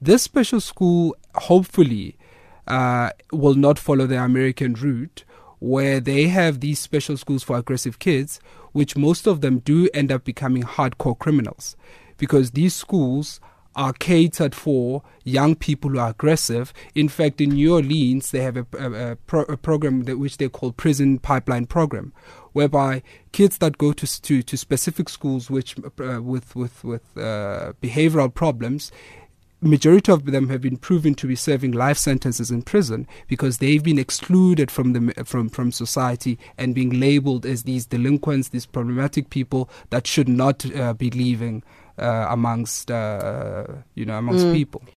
This special school, hopefully, uh, will not follow the American route where they have these special schools for aggressive kids, which most of them do end up becoming hardcore criminals because these schools are catered for young people who are aggressive. In fact, in New Orleans, they have a, a, a, pro, a program that, which they call Prison Pipeline Program, whereby kids that go to to, to specific schools which uh, with with with uh, behavioral problems majority of them have been proven to be serving life sentences in prison because they've been excluded from the from from society and being labeled as these delinquents, these problematic people that should not uh, be living uh, amongst uh, you know amongst mm. people.